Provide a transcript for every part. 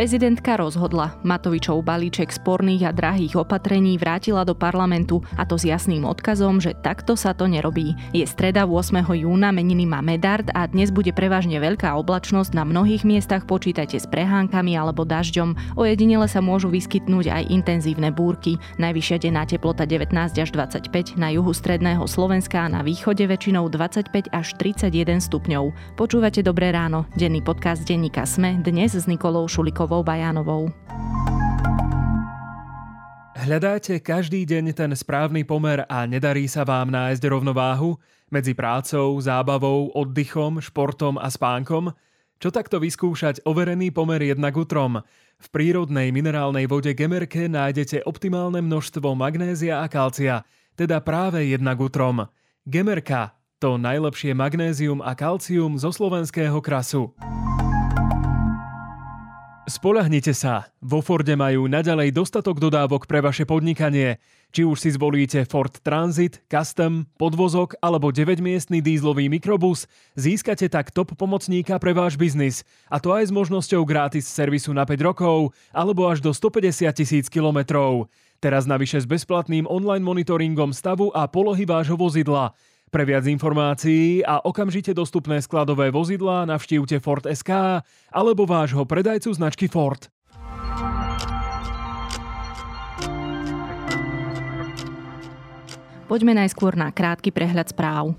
Prezidentka rozhodla. Matovičov balíček sporných a drahých opatrení vrátila do parlamentu a to s jasným odkazom, že takto sa to nerobí. Je streda 8. júna, meniny má Medard a dnes bude prevažne veľká oblačnosť. Na mnohých miestach počítajte s prehánkami alebo dažďom. Ojedinele sa môžu vyskytnúť aj intenzívne búrky. Najvyššia denná teplota 19 až 25, na juhu stredného Slovenska a na východe väčšinou 25 až 31 stupňov. Počúvate Dobré ráno, denný podcast denníka Sme, dnes s Nikolou Šulikovou Monikovou Bajanovou. Hľadáte každý deň ten správny pomer a nedarí sa vám nájsť rovnováhu medzi prácou, zábavou, oddychom, športom a spánkom? Čo takto vyskúšať overený pomer jednak utrom? V prírodnej minerálnej vode Gemerke nájdete optimálne množstvo magnézia a kalcia, teda práve jednak utrom. Gemerka, to najlepšie magnézium a kalcium zo slovenského krasu. Spolahnite sa, vo Forde majú naďalej dostatok dodávok pre vaše podnikanie. Či už si zvolíte Ford Transit, Custom, podvozok alebo 9-miestný dízlový mikrobus, získate tak top pomocníka pre váš biznis. A to aj s možnosťou gratis servisu na 5 rokov alebo až do 150 tisíc kilometrov. Teraz navyše s bezplatným online monitoringom stavu a polohy vášho vozidla. Pre viac informácií a okamžite dostupné skladové vozidlá navštívte Ford SK alebo vášho predajcu značky Ford. Poďme najskôr na krátky prehľad správ.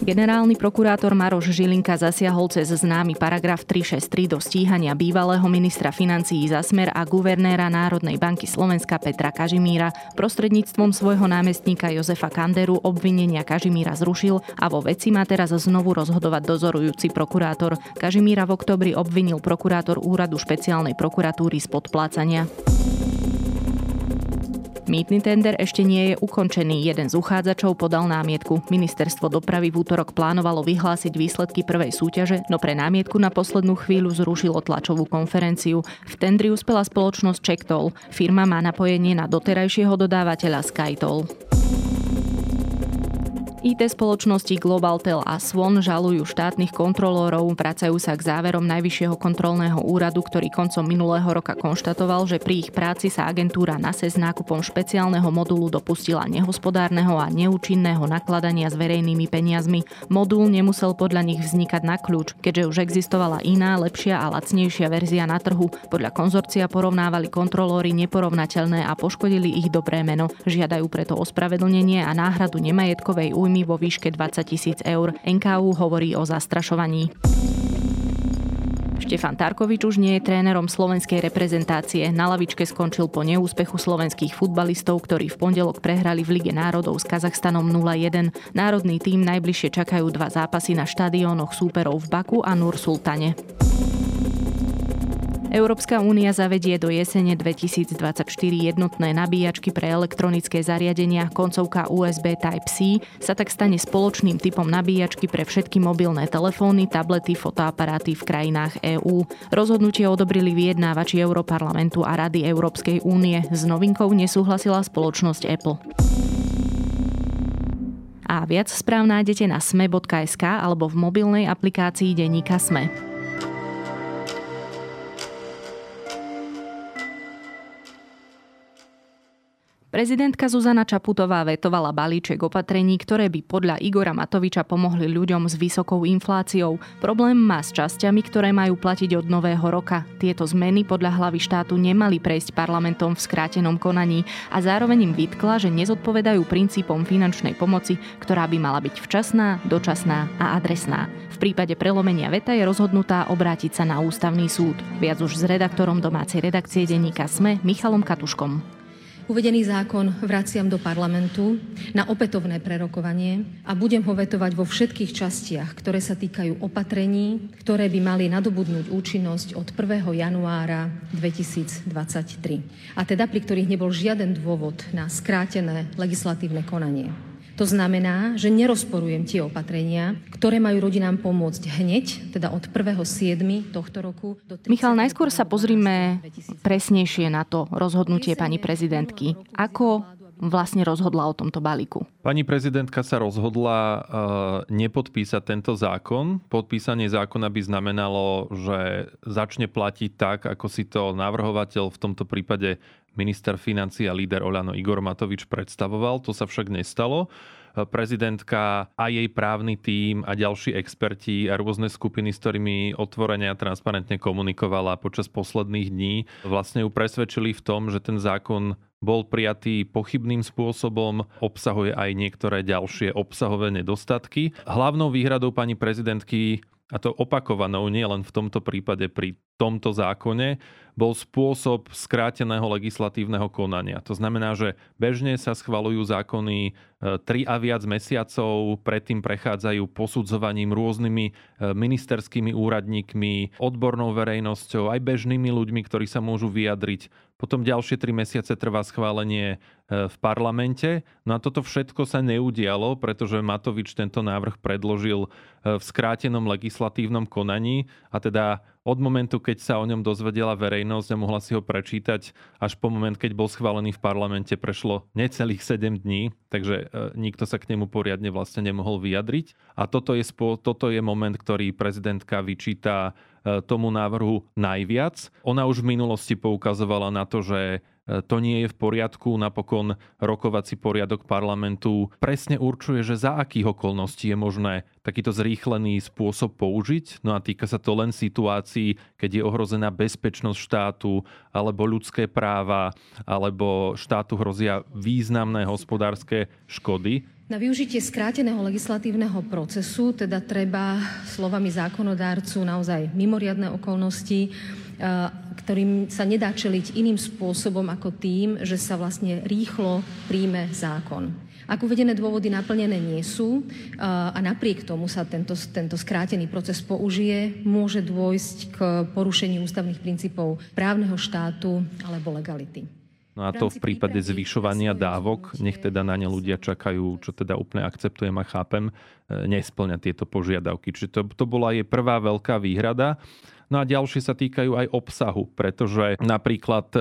Generálny prokurátor Maroš Žilinka zasiahol cez známy paragraf 363 do stíhania bývalého ministra financií za smer a guvernéra Národnej banky Slovenska Petra Kažimíra. Prostredníctvom svojho námestníka Jozefa Kanderu obvinenia Kažimíra zrušil a vo veci má teraz znovu rozhodovať dozorujúci prokurátor. Kažimíra v oktobri obvinil prokurátor úradu špeciálnej prokuratúry z podplácania. Mýtny tender ešte nie je ukončený. Jeden z uchádzačov podal námietku. Ministerstvo dopravy v útorok plánovalo vyhlásiť výsledky prvej súťaže, no pre námietku na poslednú chvíľu zrušilo tlačovú konferenciu. V tendri uspela spoločnosť Checktoll. Firma má napojenie na doterajšieho dodávateľa Skytoll. IT spoločnosti Globaltel a Swan žalujú štátnych kontrolórov, vracajú sa k záverom Najvyššieho kontrolného úradu, ktorý koncom minulého roka konštatoval, že pri ich práci sa agentúra NASE s nákupom špeciálneho modulu dopustila nehospodárneho a neúčinného nakladania s verejnými peniazmi. Modul nemusel podľa nich vznikať na kľúč, keďže už existovala iná, lepšia a lacnejšia verzia na trhu. Podľa konzorcia porovnávali kontrolóri neporovnateľné a poškodili ich dobré meno. Žiadajú preto ospravedlnenie a náhradu nemajetkovej újmy újmy vo výške 20 tisíc eur. NKU hovorí o zastrašovaní. Štefan Tarkovič už nie je trénerom slovenskej reprezentácie. Na lavičke skončil po neúspechu slovenských futbalistov, ktorí v pondelok prehrali v Lige národov s Kazachstanom 0-1. Národný tým najbližšie čakajú dva zápasy na štadiónoch súperov v Baku a Nur Sultane. Európska únia zavedie do jesene 2024 jednotné nabíjačky pre elektronické zariadenia. Koncovka USB Type-C sa tak stane spoločným typom nabíjačky pre všetky mobilné telefóny, tablety, fotoaparáty v krajinách EÚ. Rozhodnutie odobrili vyjednávači Európarlamentu a Rady Európskej únie. S novinkou nesúhlasila spoločnosť Apple. A viac správ nájdete na sme.sk alebo v mobilnej aplikácii Deníka Sme. Prezidentka Zuzana Čaputová vetovala balíček opatrení, ktoré by podľa Igora Matoviča pomohli ľuďom s vysokou infláciou. Problém má s časťami, ktoré majú platiť od nového roka. Tieto zmeny podľa hlavy štátu nemali prejsť parlamentom v skrátenom konaní a zároveň im vytkla, že nezodpovedajú princípom finančnej pomoci, ktorá by mala byť včasná, dočasná a adresná. V prípade prelomenia veta je rozhodnutá obrátiť sa na ústavný súd. Viac už s redaktorom domácej redakcie denníka SME Michalom Katuškom. Uvedený zákon vraciam do parlamentu na opätovné prerokovanie a budem ho vetovať vo všetkých častiach, ktoré sa týkajú opatrení, ktoré by mali nadobudnúť účinnosť od 1. januára 2023. A teda pri ktorých nebol žiaden dôvod na skrátené legislatívne konanie. To znamená, že nerozporujem tie opatrenia, ktoré majú rodinám pomôcť hneď, teda od 1.7. tohto roku. Do Michal, najskôr sa pozrime presnejšie na to rozhodnutie pani prezidentky. Ako vlastne rozhodla o tomto balíku? Pani prezidentka sa rozhodla uh, nepodpísať tento zákon. Podpísanie zákona by znamenalo, že začne platiť tak, ako si to navrhovateľ, v tomto prípade minister financí a líder Oľano Igor Matovič predstavoval. To sa však nestalo prezidentka a jej právny tím a ďalší experti a rôzne skupiny, s ktorými otvorene a transparentne komunikovala počas posledných dní, vlastne ju presvedčili v tom, že ten zákon bol prijatý pochybným spôsobom, obsahuje aj niektoré ďalšie obsahové nedostatky. Hlavnou výhradou pani prezidentky a to opakovanou nie len v tomto prípade pri tomto zákone, bol spôsob skráteného legislatívneho konania. To znamená, že bežne sa schvalujú zákony 3 e, a viac mesiacov, predtým prechádzajú posudzovaním rôznymi e, ministerskými úradníkmi, odbornou verejnosťou, aj bežnými ľuďmi, ktorí sa môžu vyjadriť. Potom ďalšie 3 mesiace trvá schválenie e, v parlamente. No a toto všetko sa neudialo, pretože Matovič tento návrh predložil v skrátenom legislatívnom konaní a teda od momentu, keď sa o ňom dozvedela verejnosť a mohla si ho prečítať, až po moment, keď bol schválený v parlamente, prešlo necelých 7 dní, takže e, nikto sa k nemu poriadne vlastne nemohol vyjadriť. A toto je, toto je moment, ktorý prezidentka vyčíta e, tomu návrhu najviac. Ona už v minulosti poukazovala na to, že to nie je v poriadku. Napokon rokovací poriadok parlamentu presne určuje, že za akých okolností je možné takýto zrýchlený spôsob použiť. No a týka sa to len situácií, keď je ohrozená bezpečnosť štátu, alebo ľudské práva, alebo štátu hrozia významné hospodárske škody. Na využitie skráteného legislatívneho procesu teda treba slovami zákonodárcu naozaj mimoriadne okolnosti, ktorým sa nedá čeliť iným spôsobom ako tým, že sa vlastne rýchlo príjme zákon. Ak uvedené dôvody naplnené nie sú a napriek tomu sa tento, tento skrátený proces použije, môže dôjsť k porušeniu ústavných princípov právneho štátu alebo legality. No a to v prípade zvyšovania dávok, nech teda na ne ľudia čakajú, čo teda úplne akceptujem a chápem, e, nesplňa tieto požiadavky. Čiže to, to bola jej prvá veľká výhrada. No a ďalšie sa týkajú aj obsahu, pretože napríklad e,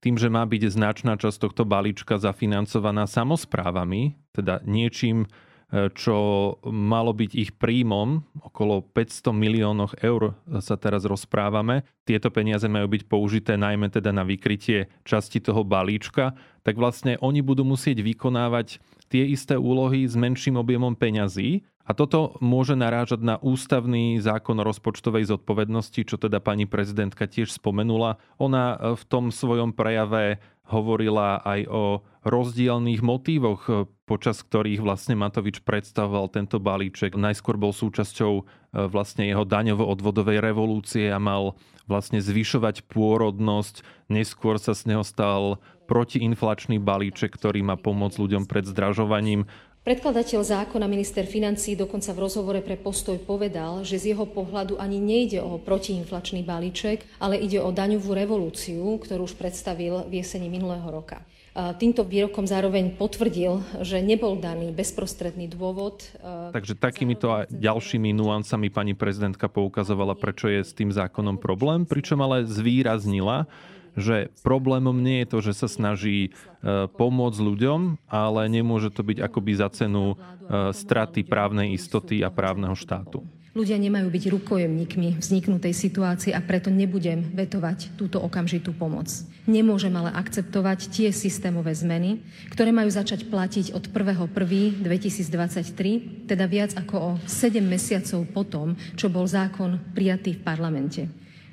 tým, že má byť značná časť tohto balíčka zafinancovaná samozprávami, teda niečím, čo malo byť ich príjmom, okolo 500 miliónoch eur sa teraz rozprávame. Tieto peniaze majú byť použité najmä teda na vykrytie časti toho balíčka, tak vlastne oni budú musieť vykonávať tie isté úlohy s menším objemom peňazí, a toto môže narážať na ústavný zákon rozpočtovej zodpovednosti, čo teda pani prezidentka tiež spomenula. Ona v tom svojom prejave hovorila aj o rozdielných motívoch, eh, počas ktorých vlastne Matovič predstavoval tento balíček. Najskôr bol súčasťou eh, vlastne jeho daňovo-odvodovej revolúcie a mal vlastne zvyšovať pôrodnosť. Neskôr sa z neho stal protiinflačný balíček, ktorý má pomôcť ľuďom pred zdražovaním. Predkladateľ zákona minister financí dokonca v rozhovore pre Postoj povedal, že z jeho pohľadu ani nejde o protiinflačný balíček, ale ide o daňovú revolúciu, ktorú už predstavil v jeseni minulého roka. Týmto výrokom zároveň potvrdil, že nebol daný bezprostredný dôvod. Takže takýmito a ďalšími nuancami pani prezidentka poukazovala, prečo je s tým zákonom problém, pričom ale zvýraznila, že problémom nie je to, že sa snaží e, pomôcť ľuďom, ale nemôže to byť akoby za cenu e, straty právnej istoty a právneho štátu. Ľudia nemajú byť rukojemníkmi vzniknutej situácie a preto nebudem vetovať túto okamžitú pomoc. Nemôžem ale akceptovať tie systémové zmeny, ktoré majú začať platiť od 1.1.2023, teda viac ako o 7 mesiacov potom, čo bol zákon prijatý v parlamente.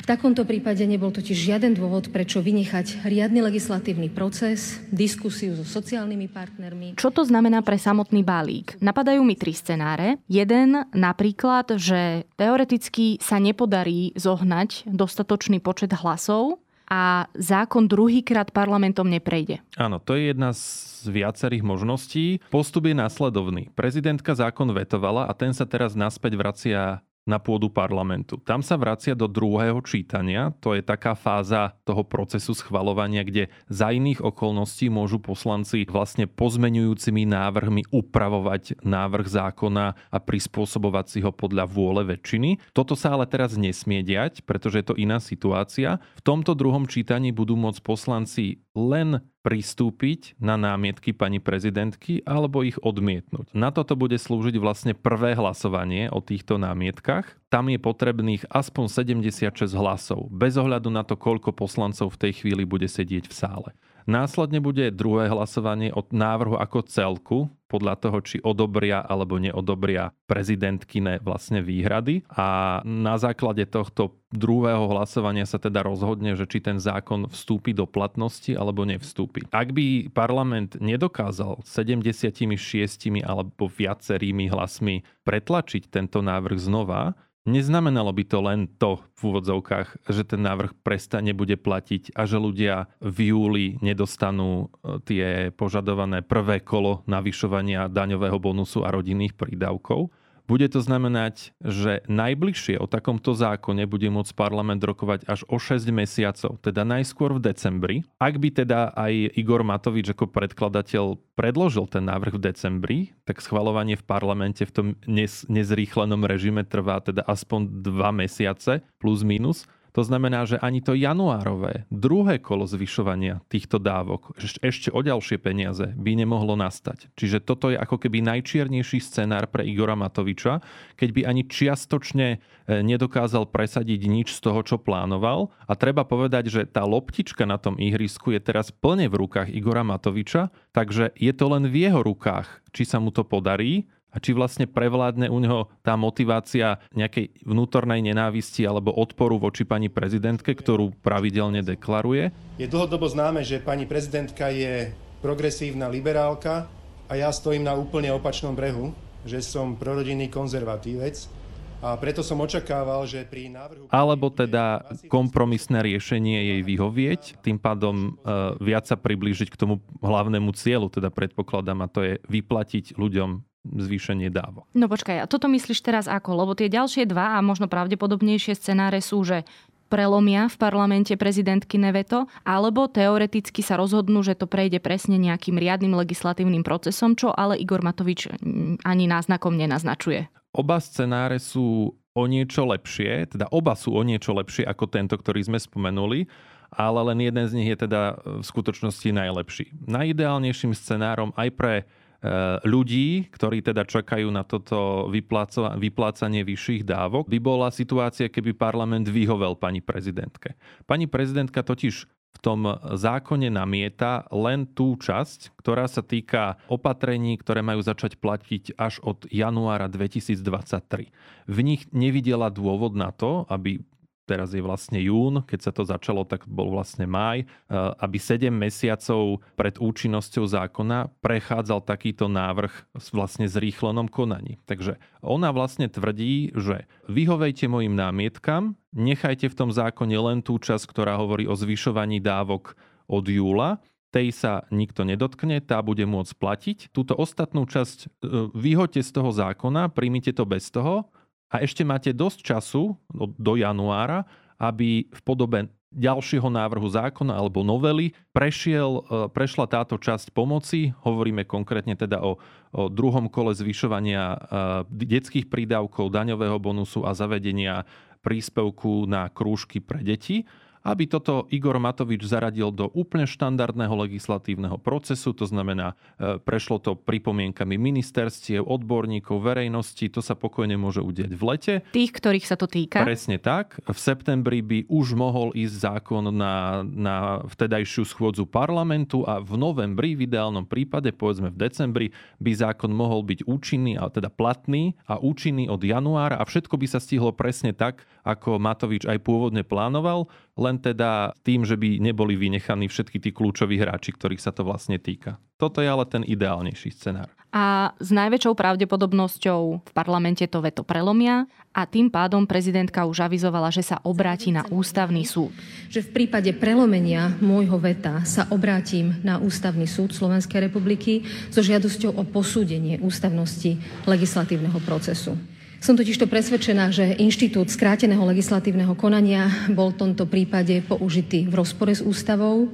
V takomto prípade nebol totiž žiaden dôvod, prečo vynechať riadny legislatívny proces, diskusiu so sociálnymi partnermi. Čo to znamená pre samotný balík? Napadajú mi tri scenáre. Jeden napríklad, že teoreticky sa nepodarí zohnať dostatočný počet hlasov a zákon druhýkrát parlamentom neprejde. Áno, to je jedna z viacerých možností. Postup je následovný. Prezidentka zákon vetovala a ten sa teraz naspäť vracia na pôdu parlamentu. Tam sa vracia do druhého čítania, to je taká fáza toho procesu schvalovania, kde za iných okolností môžu poslanci vlastne pozmenujúcimi návrhmi upravovať návrh zákona a prispôsobovať si ho podľa vôle väčšiny. Toto sa ale teraz nesmie diať, pretože je to iná situácia. V tomto druhom čítaní budú môcť poslanci len pristúpiť na námietky pani prezidentky alebo ich odmietnúť. Na toto bude slúžiť vlastne prvé hlasovanie o týchto námietkach. Tam je potrebných aspoň 76 hlasov, bez ohľadu na to, koľko poslancov v tej chvíli bude sedieť v sále. Následne bude druhé hlasovanie od návrhu ako celku, podľa toho, či odobria alebo neodobria prezidentkine vlastne výhrady. A na základe tohto druhého hlasovania sa teda rozhodne, že či ten zákon vstúpi do platnosti alebo nevstúpi. Ak by parlament nedokázal 76 alebo viacerými hlasmi pretlačiť tento návrh znova, Neznamenalo by to len to v úvodzovkách, že ten návrh prestane bude platiť a že ľudia v júli nedostanú e, tie požadované prvé kolo navyšovania daňového bonusu a rodinných prídavkov bude to znamenať, že najbližšie o takomto zákone bude môcť parlament rokovať až o 6 mesiacov, teda najskôr v decembri. Ak by teda aj Igor Matovič ako predkladateľ predložil ten návrh v decembri, tak schvalovanie v parlamente v tom nezrýchlenom režime trvá teda aspoň 2 mesiace plus minus. To znamená, že ani to januárové druhé kolo zvyšovania týchto dávok ešte o ďalšie peniaze by nemohlo nastať. Čiže toto je ako keby najčiernejší scenár pre Igora Matoviča, keď by ani čiastočne e, nedokázal presadiť nič z toho, čo plánoval. A treba povedať, že tá loptička na tom ihrisku je teraz plne v rukách Igora Matoviča, takže je to len v jeho rukách, či sa mu to podarí a či vlastne prevládne u neho tá motivácia nejakej vnútornej nenávisti alebo odporu voči pani prezidentke, ktorú pravidelne deklaruje. Je dlhodobo známe, že pani prezidentka je progresívna liberálka a ja stojím na úplne opačnom brehu, že som prorodinný konzervatívec. A preto som očakával, že pri návrhu... Alebo teda kompromisné riešenie jej vyhovieť, tým pádom e, viac sa priblížiť k tomu hlavnému cieľu, teda predpokladám, a to je vyplatiť ľuďom zvýšenie dávok. No počkaj, a toto myslíš teraz ako? Lebo tie ďalšie dva a možno pravdepodobnejšie scenáre sú, že prelomia v parlamente prezidentky Neveto, alebo teoreticky sa rozhodnú, že to prejde presne nejakým riadnym legislatívnym procesom, čo ale Igor Matovič ani náznakom nenaznačuje. Oba scenáre sú o niečo lepšie, teda oba sú o niečo lepšie ako tento, ktorý sme spomenuli, ale len jeden z nich je teda v skutočnosti najlepší. Najideálnejším scenárom aj pre ľudí, ktorí teda čakajú na toto vyplácanie vyšších dávok, by bola situácia, keby parlament vyhovel pani prezidentke. Pani prezidentka totiž v tom zákone namieta len tú časť, ktorá sa týka opatrení, ktoré majú začať platiť až od januára 2023. V nich nevidela dôvod na to, aby teraz je vlastne jún, keď sa to začalo, tak bol vlastne máj, e, aby 7 mesiacov pred účinnosťou zákona prechádzal takýto návrh vlastne zrýchlenom konaní. Takže ona vlastne tvrdí, že vyhovejte mojim námietkam, nechajte v tom zákone len tú časť, ktorá hovorí o zvyšovaní dávok od júla, tej sa nikto nedotkne, tá bude môcť platiť. Túto ostatnú časť e, vyhoďte z toho zákona, príjmite to bez toho a ešte máte dosť času do januára, aby v podobe ďalšieho návrhu zákona alebo novely prešiel, e, prešla táto časť pomoci. Hovoríme konkrétne teda o, o druhom kole zvyšovania e, detských prídavkov, daňového bonusu a zavedenia príspevku na krúžky pre deti aby toto Igor Matovič zaradil do úplne štandardného legislatívneho procesu, to znamená, e, prešlo to pripomienkami ministerstiev, odborníkov, verejnosti, to sa pokojne môže udiať v lete. Tých, ktorých sa to týka? Presne tak. V septembri by už mohol ísť zákon na, na vtedajšiu schôdzu parlamentu a v novembri, v ideálnom prípade, povedzme v decembri, by zákon mohol byť účinný, a teda platný a účinný od januára a všetko by sa stihlo presne tak, ako Matovič aj pôvodne plánoval len teda tým, že by neboli vynechaní všetky tí kľúčoví hráči, ktorých sa to vlastne týka. Toto je ale ten ideálnejší scenár. A s najväčšou pravdepodobnosťou v parlamente to veto prelomia a tým pádom prezidentka už avizovala, že sa obráti na ústavný súd. Že v prípade prelomenia môjho veta sa obrátim na ústavný súd Slovenskej republiky so žiadosťou o posúdenie ústavnosti legislatívneho procesu. Som totiž to presvedčená, že inštitút skráteného legislatívneho konania bol v tomto prípade použitý v rozpore s ústavou,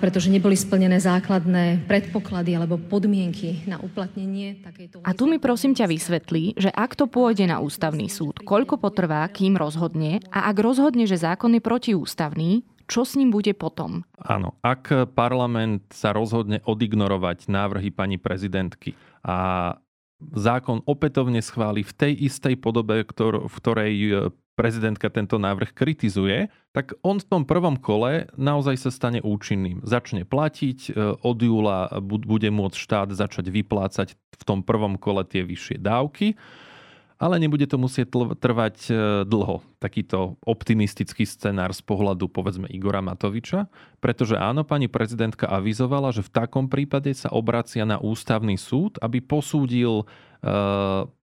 pretože neboli splnené základné predpoklady alebo podmienky na uplatnenie takejto... A tu mi prosím ťa vysvetlí, že ak to pôjde na ústavný súd, koľko potrvá, kým rozhodne a ak rozhodne, že zákon je protiústavný, čo s ním bude potom? Áno, ak parlament sa rozhodne odignorovať návrhy pani prezidentky a zákon opätovne schváli v tej istej podobe, v ktorej prezidentka tento návrh kritizuje, tak on v tom prvom kole naozaj sa stane účinným. Začne platiť, e, od júla bude môcť štát začať vyplácať v tom prvom kole tie vyššie dávky, ale nebude to musieť trvať e, dlho. Takýto optimistický scenár z pohľadu povedzme Igora Matoviča, pretože áno, pani prezidentka avizovala, že v takom prípade sa obracia na ústavný súd, aby posúdil, e,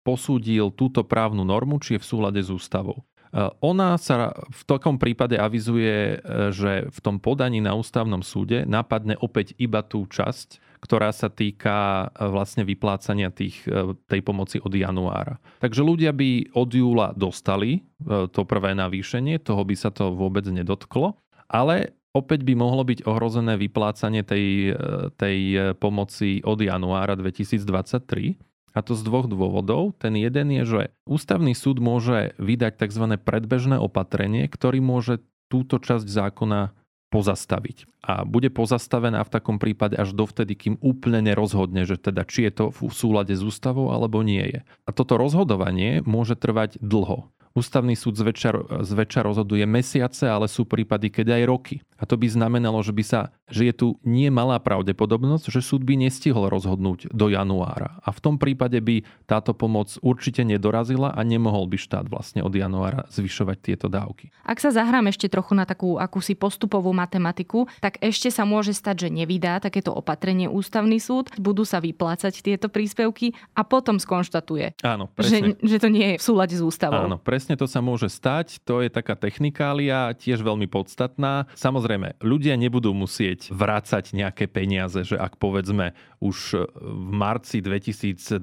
posúdil túto právnu normu, či je v súlade s ústavou. Eh, ona sa v takom prípade avizuje, že v tom podaní na ústavnom súde napadne opäť iba tú časť, ktorá sa týka eh, vlastne vyplácania tých, tej pomoci od januára. Takže ľudia by od júla dostali to prvé navýšenie, toho by sa to vôbec nedotklo, ale opäť by mohlo byť ohrozené vyplácanie tej, tej pomoci od januára 2023 a to z dvoch dôvodov. Ten jeden je, že ústavný súd môže vydať tzv. predbežné opatrenie, ktorý môže túto časť zákona pozastaviť. A bude pozastavená v takom prípade až dovtedy, kým úplne nerozhodne, že teda či je to v súlade s ústavou alebo nie je. A toto rozhodovanie môže trvať dlho. Ústavný súd zväčša, zväčša rozhoduje mesiace, ale sú prípady, keď aj roky. A to by znamenalo, že, by sa, že je tu nie malá pravdepodobnosť, že súd by nestihol rozhodnúť do januára. A v tom prípade by táto pomoc určite nedorazila a nemohol by štát vlastne od januára zvyšovať tieto dávky. Ak sa zahrám ešte trochu na takú akúsi postupovú matematiku, tak ešte sa môže stať, že nevydá takéto opatrenie ústavný súd, budú sa vyplácať tieto príspevky a potom skonštatuje, Áno, že, že to nie je v súlade s ústavou. Áno, presne presne to sa môže stať, to je taká technikália, tiež veľmi podstatná. Samozrejme, ľudia nebudú musieť vrácať nejaké peniaze, že ak povedzme už v marci 2023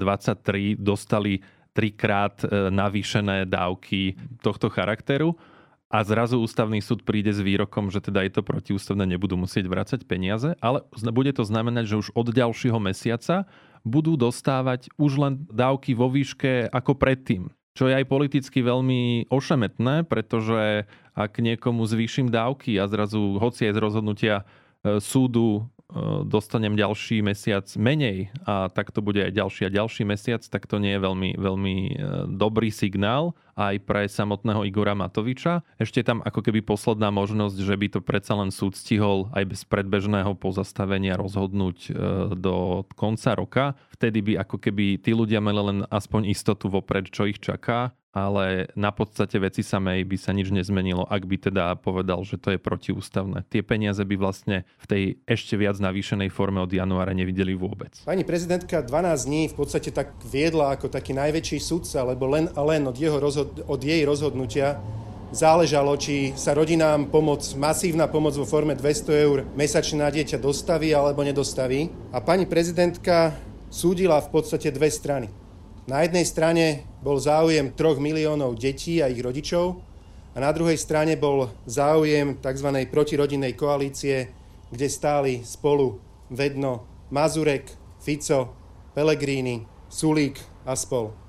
dostali trikrát e, navýšené dávky tohto charakteru, a zrazu ústavný súd príde s výrokom, že teda je to protiústavné, nebudú musieť vrácať peniaze, ale bude to znamenať, že už od ďalšieho mesiaca budú dostávať už len dávky vo výške ako predtým čo je aj politicky veľmi ošemetné, pretože ak niekomu zvýšim dávky a zrazu, hoci aj z rozhodnutia e, súdu e, dostanem ďalší mesiac menej a tak to bude aj ďalší a ďalší mesiac, tak to nie je veľmi, veľmi e, dobrý signál aj pre samotného Igora Matoviča. Ešte tam ako keby posledná možnosť, že by to predsa len súd stihol aj bez predbežného pozastavenia rozhodnúť do konca roka. Vtedy by ako keby tí ľudia mali len aspoň istotu vopred, čo ich čaká ale na podstate veci samej by sa nič nezmenilo, ak by teda povedal, že to je protiústavné. Tie peniaze by vlastne v tej ešte viac navýšenej forme od januára nevideli vôbec. Pani prezidentka 12 dní v podstate tak viedla ako taký najväčší sudca, lebo len a len od, jeho rozhod- od jej rozhodnutia záležalo, či sa rodinám pomoc, masívna pomoc vo forme 200 eur mesačne na dieťa dostaví alebo nedostaví. A pani prezidentka súdila v podstate dve strany. Na jednej strane bol záujem 3 miliónov detí a ich rodičov a na druhej strane bol záujem tzv. protirodinnej koalície, kde stáli spolu vedno Mazurek, Fico, Pellegrini, Sulík a spol.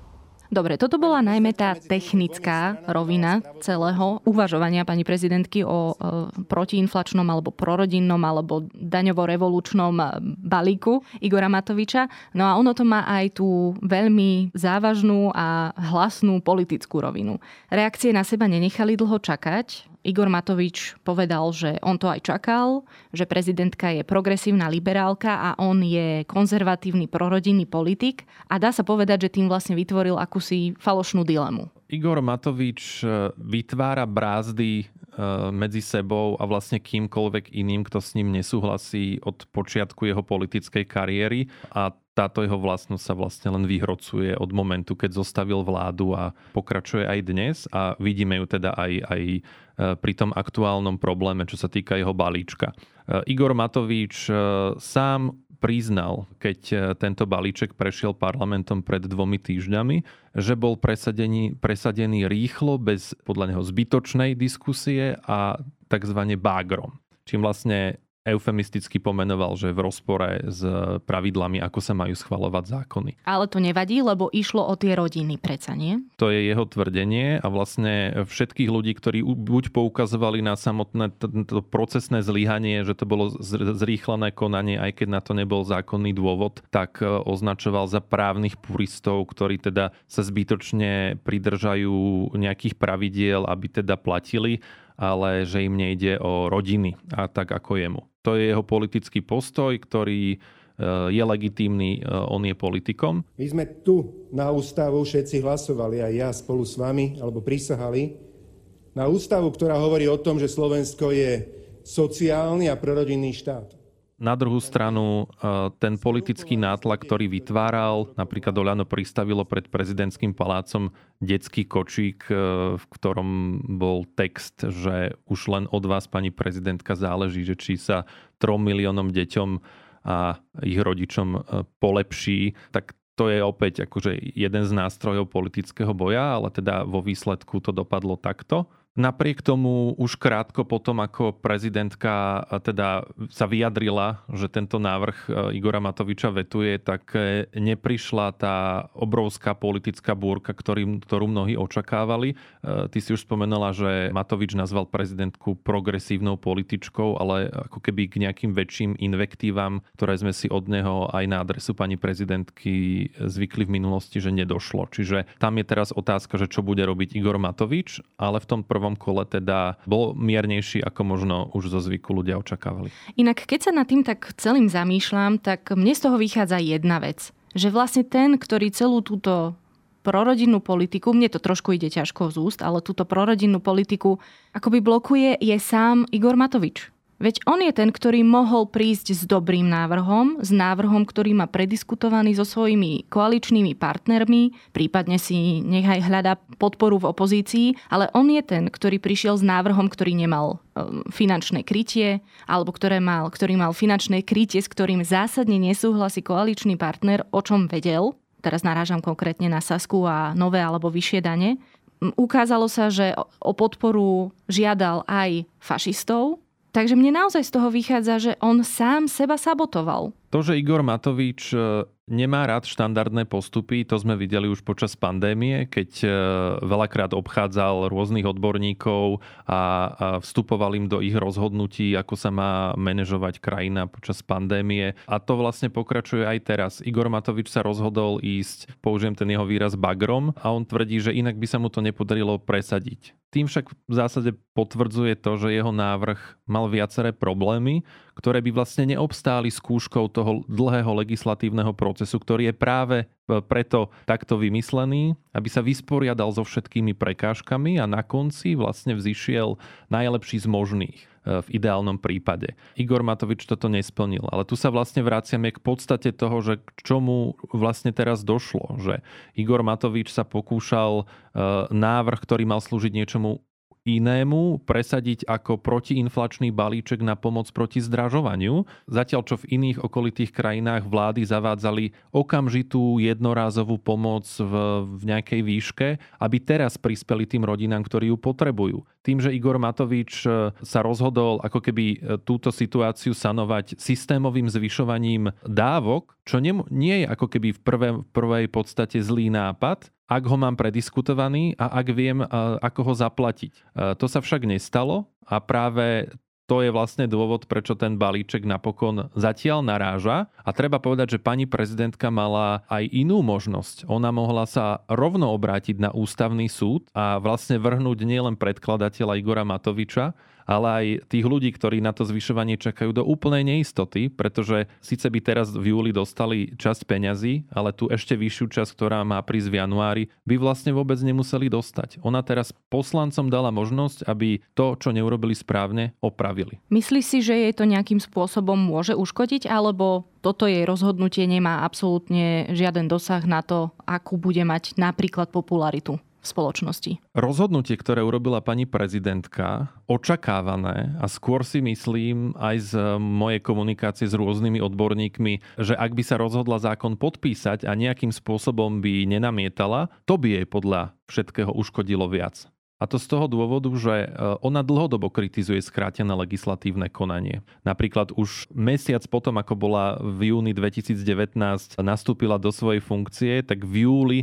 Dobre, toto bola najmä tá technická rovina celého uvažovania pani prezidentky o e, protiinflačnom alebo prorodinnom alebo daňovo-revolučnom e, balíku Igora Matoviča. No a ono to má aj tú veľmi závažnú a hlasnú politickú rovinu. Reakcie na seba nenechali dlho čakať. Igor Matovič povedal, že on to aj čakal, že prezidentka je progresívna liberálka a on je konzervatívny prorodinný politik a dá sa povedať, že tým vlastne vytvoril akúsi falošnú dilemu. Igor Matovič e, vytvára brázdy e, medzi sebou a vlastne kýmkoľvek iným, kto s ním nesúhlasí od počiatku jeho politickej kariéry a táto jeho vlastnosť sa vlastne len vyhrocuje od momentu, keď zostavil vládu a pokračuje aj dnes a vidíme ju teda aj, aj E, pri tom aktuálnom probléme, čo sa týka jeho balíčka. E, Igor Matovič e, sám priznal, keď tento balíček prešiel parlamentom pred dvomi týždňami, že bol presadený, presadený rýchlo, bez podľa neho zbytočnej diskusie a tzv. bágrom. Čím vlastne eufemisticky pomenoval, že v rozpore s pravidlami, ako sa majú schvalovať zákony. Ale to nevadí, lebo išlo o tie rodiny, preca nie? To je jeho tvrdenie a vlastne všetkých ľudí, ktorí buď poukazovali na samotné to procesné zlyhanie, že to bolo zrýchlené konanie, aj keď na to nebol zákonný dôvod, tak e, označoval za právnych puristov, ktorí teda sa zbytočne pridržajú nejakých pravidiel, aby teda platili ale že im nejde o rodiny a tak ako jemu. To je jeho politický postoj, ktorý e, je legitímny, e, on je politikom. My sme tu na ústavu všetci hlasovali, aj ja spolu s vami, alebo prisahali, na ústavu, ktorá hovorí o tom, že Slovensko je sociálny a prorodinný štát. Na druhú stranu e, ten politický nátlak, ktorý vytváral, napríklad Oľano pristavilo pred prezidentským palácom detský kočík, e, v ktorom bol text, že už len od vás, pani prezidentka, záleží, že či sa trom miliónom deťom a ich rodičom e, polepší, tak to je opäť akože jeden z nástrojov politického boja, ale teda vo výsledku to dopadlo takto. Napriek tomu už krátko potom, ako prezidentka teda sa vyjadrila, že tento návrh e, Igora Matoviča vetuje, tak e, neprišla tá obrovská politická búrka, ktorý, ktorú mnohí očakávali. E, ty si už spomenula, že Matovič nazval prezidentku progresívnou političkou, ale ako keby k nejakým väčším invektívam, ktoré sme si od neho aj na adresu pani prezidentky zvykli v minulosti, že nedošlo. Čiže tam je teraz otázka, že čo bude robiť Igor Matovič, ale v tom prvom prvom kole teda bol miernejší, ako možno už zo zvyku ľudia očakávali. Inak keď sa nad tým tak celým zamýšľam, tak mne z toho vychádza jedna vec. Že vlastne ten, ktorý celú túto prorodinnú politiku, mne to trošku ide ťažko z úst, ale túto prorodinnú politiku akoby blokuje, je sám Igor Matovič. Veď on je ten, ktorý mohol prísť s dobrým návrhom, s návrhom, ktorý má prediskutovaný so svojimi koaličnými partnermi, prípadne si nechaj hľada podporu v opozícii, ale on je ten, ktorý prišiel s návrhom, ktorý nemal um, finančné krytie, alebo ktoré mal, ktorý mal finančné krytie, s ktorým zásadne nesúhlasí koaličný partner, o čom vedel, teraz narážam konkrétne na Sasku a nové alebo vyššie dane, ukázalo sa, že o podporu žiadal aj fašistov, Takže mne naozaj z toho vychádza, že on sám seba sabotoval. To, že Igor Matovič e, nemá rád štandardné postupy, to sme videli už počas pandémie, keď e, veľakrát obchádzal rôznych odborníkov a vstupoval im do ich rozhodnutí, ako sa má manažovať krajina počas pandémie. A to vlastne pokračuje aj teraz. Igor Matovič sa rozhodol ísť, použijem ten jeho výraz, bagrom a on tvrdí, že inak by sa mu to nepodarilo presadiť. Tým však v zásade potvrdzuje to, že jeho návrh mal viaceré problémy, ktoré by vlastne neobstáli skúškou toho dlhého legislatívneho procesu, ktorý je práve e, preto takto vymyslený, aby sa vysporiadal so všetkými prekážkami a na konci vlastne vzýšiel najlepší z možných e, v ideálnom prípade. Igor Matovič toto nesplnil, ale tu sa vlastne vraciame k podstate toho, že k čomu vlastne teraz došlo, že Igor Matovič sa pokúšal e, návrh, ktorý mal slúžiť niečomu inému presadiť ako protiinflačný balíček na pomoc proti zdražovaniu, zatiaľ čo v iných okolitých krajinách vlády zavádzali okamžitú jednorázovú pomoc v, v nejakej výške, aby teraz prispeli tým rodinám, ktorí ju potrebujú. Tým, že Igor Matovič e, sa rozhodol ako keby e, túto situáciu sanovať systémovým zvyšovaním dávok, čo nie, nie je ako keby v, prvé, v prvej podstate zlý nápad, ak ho mám prediskutovaný a ak viem, ako ho zaplatiť. To sa však nestalo a práve to je vlastne dôvod, prečo ten balíček napokon zatiaľ naráža. A treba povedať, že pani prezidentka mala aj inú možnosť. Ona mohla sa rovno obrátiť na ústavný súd a vlastne vrhnúť nielen predkladateľa Igora Matoviča, ale aj tých ľudí, ktorí na to zvyšovanie čakajú do úplnej neistoty, pretože síce by teraz v júli dostali časť peňazí, ale tu ešte vyššiu časť, ktorá má prísť v januári, by vlastne vôbec nemuseli dostať. Ona teraz poslancom dala možnosť, aby to, čo neurobili správne, opravili. Myslí si, že jej to nejakým spôsobom môže uškodiť, alebo toto jej rozhodnutie nemá absolútne žiaden dosah na to, akú bude mať napríklad popularitu? V spoločnosti. Rozhodnutie, ktoré urobila pani prezidentka, očakávané a skôr si myslím aj z mojej komunikácie s rôznymi odborníkmi, že ak by sa rozhodla zákon podpísať a nejakým spôsobom by nenamietala, to by jej podľa všetkého uškodilo viac. A to z toho dôvodu, že e, ona dlhodobo kritizuje skrátené legislatívne konanie. Napríklad už mesiac potom, ako bola v júni 2019 nastúpila do svojej funkcie, tak v júli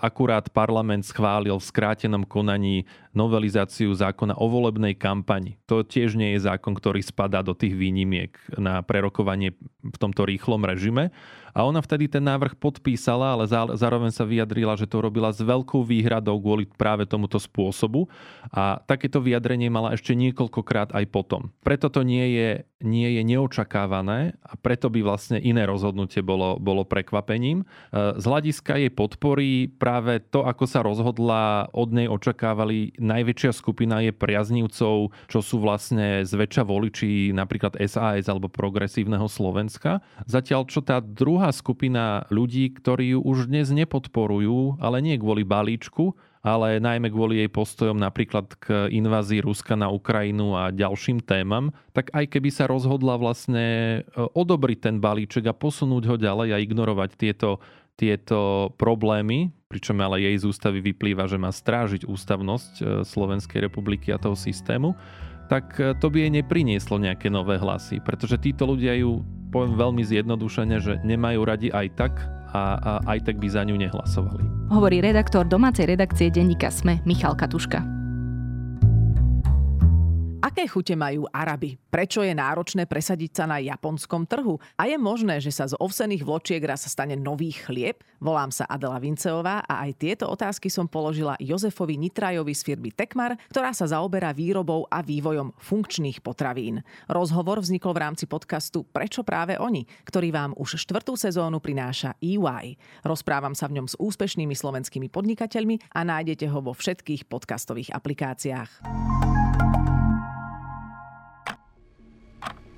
akurát parlament schválil v skrátenom konaní novelizáciu zákona o volebnej kampani. To tiež nie je zákon, ktorý spadá do tých výnimiek na prerokovanie v tomto rýchlom režime. A ona vtedy ten návrh podpísala, ale zároveň sa vyjadrila, že to robila s veľkou výhradou kvôli práve tomuto spôsobu. A takéto vyjadrenie mala ešte niekoľkokrát aj potom. Preto to nie je, nie je neočakávané a preto by vlastne iné rozhodnutie bolo, bolo prekvapením. E, z hľadiska jej podpory práve to, ako sa rozhodla, od nej očakávali najväčšia skupina je priaznivcov, čo sú vlastne zväčša voliči napríklad SAS alebo progresívneho Slovenska. Zatiaľ, čo tá druhá skupina ľudí, ktorí ju už dnes nepodporujú, ale nie kvôli balíčku, ale najmä kvôli jej postojom napríklad k invázii Ruska na Ukrajinu a ďalším témam, tak aj keby sa rozhodla vlastne e, odobriť ten balíček a posunúť ho ďalej a ignorovať tieto, tieto problémy, pričom ale jej z ústavy vyplýva, že má strážiť ústavnosť e, Slovenskej republiky a toho systému, tak e, to by jej neprinieslo nejaké nové hlasy, pretože títo ľudia ju poviem veľmi zjednodušene, že nemajú radi aj tak a, a aj tak by za ňu nehlasovali. Hovorí redaktor domácej redakcie denníka SME Michal Katuška. Aké chute majú Araby? Prečo je náročné presadiť sa na japonskom trhu? A je možné, že sa z ovsených vločiek raz stane nový chlieb? Volám sa Adela Vinceová a aj tieto otázky som položila Jozefovi Nitrajovi z firmy Tekmar, ktorá sa zaoberá výrobou a vývojom funkčných potravín. Rozhovor vznikol v rámci podcastu Prečo práve oni, ktorý vám už štvrtú sezónu prináša EY. Rozprávam sa v ňom s úspešnými slovenskými podnikateľmi a nájdete ho vo všetkých podcastových aplikáciách.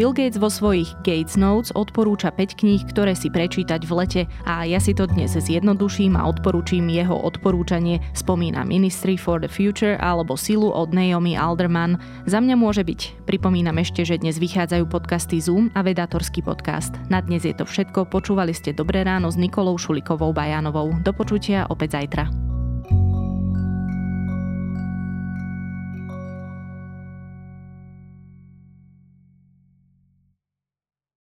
Bill Gates vo svojich Gates Notes odporúča 5 kníh, ktoré si prečítať v lete a ja si to dnes zjednoduším a odporúčim jeho odporúčanie spomína Ministry for the Future alebo Silu od Naomi Alderman. Za mňa môže byť. Pripomínam ešte, že dnes vychádzajú podcasty Zoom a Vedátorský podcast. Na dnes je to všetko. Počúvali ste Dobré ráno s Nikolou Šulikovou Bajanovou. Do počutia opäť zajtra.